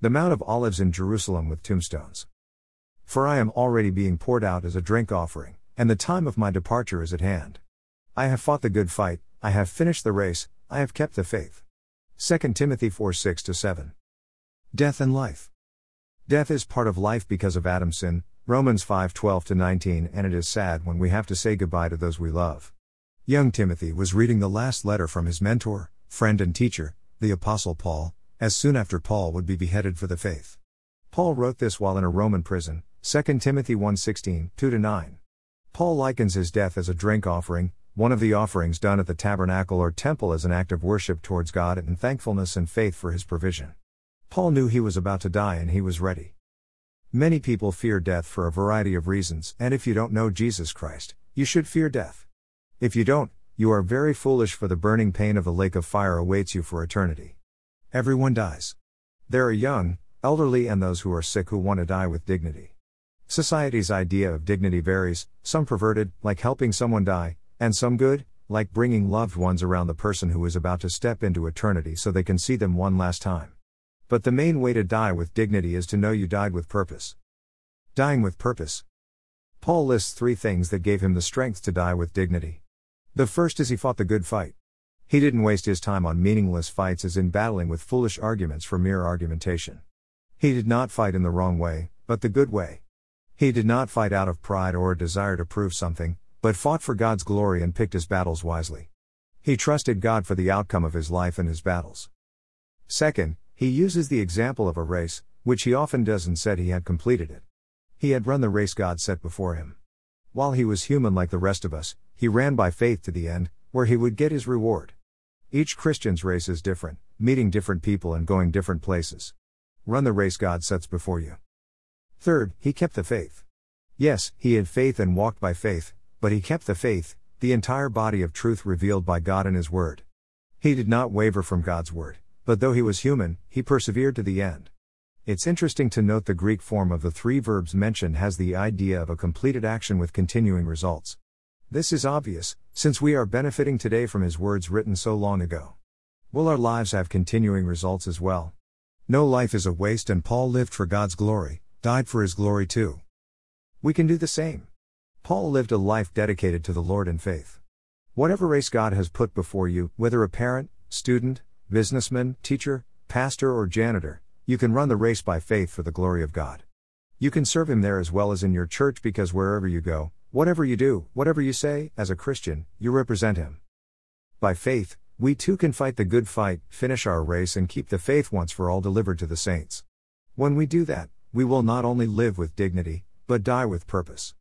The Mount of Olives in Jerusalem with tombstones. For I am already being poured out as a drink offering, and the time of my departure is at hand. I have fought the good fight, I have finished the race, I have kept the faith. 2 Timothy 4 6 7. Death and life. Death is part of life because of Adam's sin, Romans 5 12 19, and it is sad when we have to say goodbye to those we love. Young Timothy was reading the last letter from his mentor, friend, and teacher, the Apostle Paul, as soon after Paul would be beheaded for the faith. Paul wrote this while in a Roman prison, 2 Timothy 1:16, 2 9. Paul likens his death as a drink offering, one of the offerings done at the tabernacle or temple as an act of worship towards God and thankfulness and faith for his provision. Paul knew he was about to die and he was ready. Many people fear death for a variety of reasons, and if you don't know Jesus Christ, you should fear death. If you don't, you are very foolish for the burning pain of the lake of fire awaits you for eternity. Everyone dies. There are young, elderly, and those who are sick who want to die with dignity. Society's idea of dignity varies, some perverted, like helping someone die, and some good, like bringing loved ones around the person who is about to step into eternity so they can see them one last time. But the main way to die with dignity is to know you died with purpose. Dying with purpose. Paul lists three things that gave him the strength to die with dignity. The first is he fought the good fight. He didn't waste his time on meaningless fights as in battling with foolish arguments for mere argumentation. He did not fight in the wrong way, but the good way. He did not fight out of pride or a desire to prove something, but fought for God's glory and picked his battles wisely. He trusted God for the outcome of his life and his battles. Second, he uses the example of a race, which he often does, and said he had completed it. He had run the race God set before him. While he was human like the rest of us, he ran by faith to the end, where he would get his reward. Each Christian's race is different, meeting different people and going different places. Run the race God sets before you. Third, he kept the faith. Yes, he had faith and walked by faith, but he kept the faith, the entire body of truth revealed by God in his word. He did not waver from God's word. But though he was human, he persevered to the end. It's interesting to note the Greek form of the three verbs mentioned has the idea of a completed action with continuing results. This is obvious, since we are benefiting today from his words written so long ago. Will our lives have continuing results as well? No life is a waste, and Paul lived for God's glory, died for his glory too. We can do the same. Paul lived a life dedicated to the Lord in faith. Whatever race God has put before you, whether a parent, student, businessman, teacher, pastor, or janitor, you can run the race by faith for the glory of God. You can serve Him there as well as in your church because wherever you go, whatever you do, whatever you say, as a Christian, you represent Him. By faith, we too can fight the good fight, finish our race, and keep the faith once for all delivered to the saints. When we do that, we will not only live with dignity, but die with purpose.